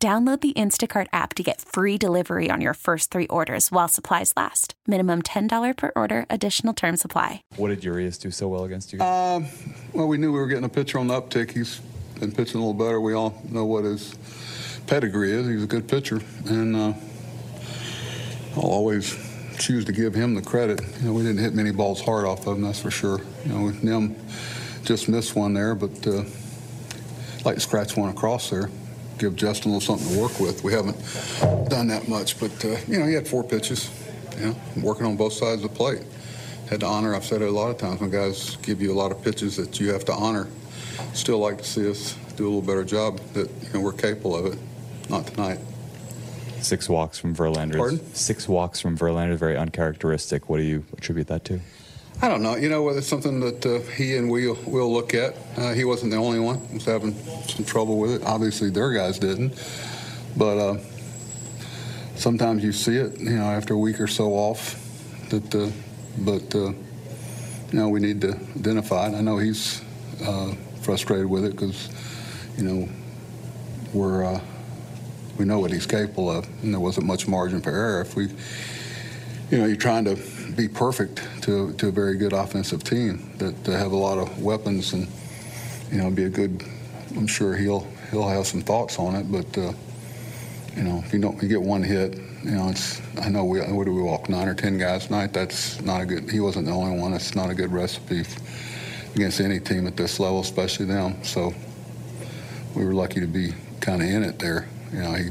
Download the Instacart app to get free delivery on your first three orders while supplies last. Minimum $10 per order, additional term supply. What did Urias do so well against you? Um, well, we knew we were getting a pitcher on the uptick. He's been pitching a little better. We all know what his pedigree is. He's a good pitcher. And uh, I'll always choose to give him the credit. You know, we didn't hit many balls hard off of him, that's for sure. You know, Nim just missed one there, but uh, like to scratch one across there give Justin a little something to work with. We haven't done that much, but uh, you know, he had four pitches. You know, working on both sides of the plate. Had to honor. I've said it a lot of times when guys give you a lot of pitches that you have to honor. Still like to see us do a little better job. That you know we're capable of it. Not tonight. Six walks from Verlander. Pardon? Six walks from Verlander, very uncharacteristic. What do you attribute that to? I don't know. You know, it's something that uh, he and we will will look at. Uh, he wasn't the only one who was having some trouble with it. Obviously, their guys didn't. But uh, sometimes you see it, you know, after a week or so off. That, uh, but uh, you know, we need to identify it. I know he's uh, frustrated with it because, you know, we're we know what he's capable of, and there wasn't much margin for error. If we, you know, you're trying to be perfect to, to a very good offensive team that to have a lot of weapons and you know be a good. I'm sure he'll he'll have some thoughts on it, but uh, you know if you don't you get one hit, you know it's I know we what do we walk nine or ten guys tonight. That's not a good. He wasn't the only one. It's not a good recipe against any team at this level, especially them. So we were lucky to be kind of in it there. You know he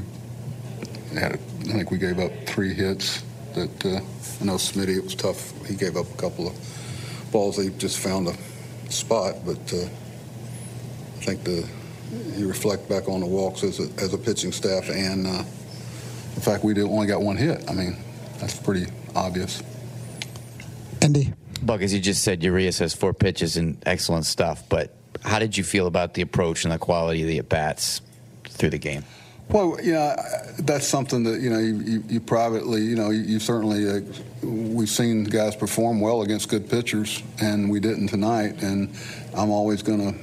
had I think we gave up three hits that. Uh, I know Smitty, it was tough. He gave up a couple of balls. He just found a spot, but uh, I think the you reflect back on the walks as a, as a pitching staff and uh, the fact we only got one hit. I mean, that's pretty obvious. Andy. Buck, as you just said, Urias has four pitches and excellent stuff, but how did you feel about the approach and the quality of the at bats through the game? Well, yeah, that's something that you know you, you, you privately, you know, you, you certainly uh, we've seen guys perform well against good pitchers, and we didn't tonight. And I'm always going to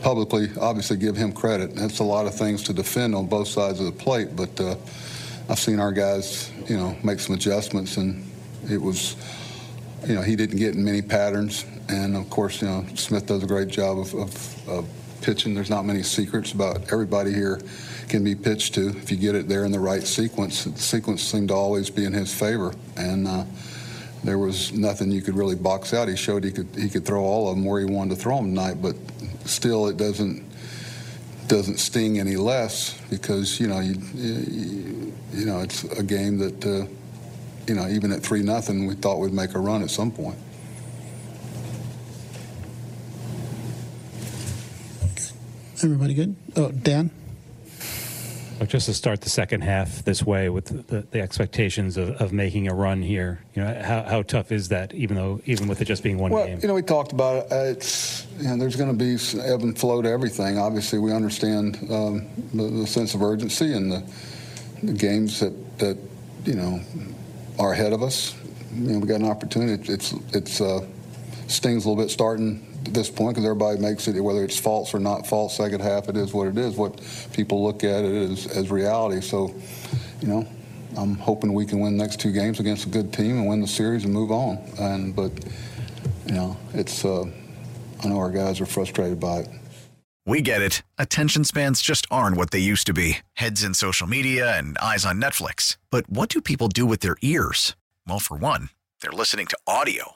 publicly, obviously, give him credit. That's a lot of things to defend on both sides of the plate, but uh, I've seen our guys, you know, make some adjustments, and it was, you know, he didn't get in many patterns, and of course, you know, Smith does a great job of, of, of pitching. There's not many secrets about everybody here can be pitched to if you get it there in the right sequence. The sequence seemed to always be in his favor, and uh, there was nothing you could really box out. He showed he could he could throw all of them where he wanted to throw them tonight, but still, it doesn't doesn't sting any less because you know you you, you know it's a game that uh, you know even at three nothing we thought we'd make a run at some point. Everybody good? Oh, Dan? just to start the second half this way with the, the expectations of, of, making a run here, you know, how, how, tough is that? Even though, even with it just being one well, game. you know, we talked about it. Uh, it's you know, there's going to be ebb and flow to everything. Obviously, we understand um, the, the, sense of urgency and the, the, games that that you know are ahead of us. You know, we got an opportunity. It's it's uh, stings a little bit starting at this point because everybody makes it whether it's false or not false. Second half, it is what it is. What people look at it as, as reality. So, you know, I'm hoping we can win the next two games against a good team and win the series and move on. And but, you know, it's uh, I know our guys are frustrated by it. We get it. Attention spans just aren't what they used to be. Heads in social media and eyes on Netflix. But what do people do with their ears? Well, for one, they're listening to audio.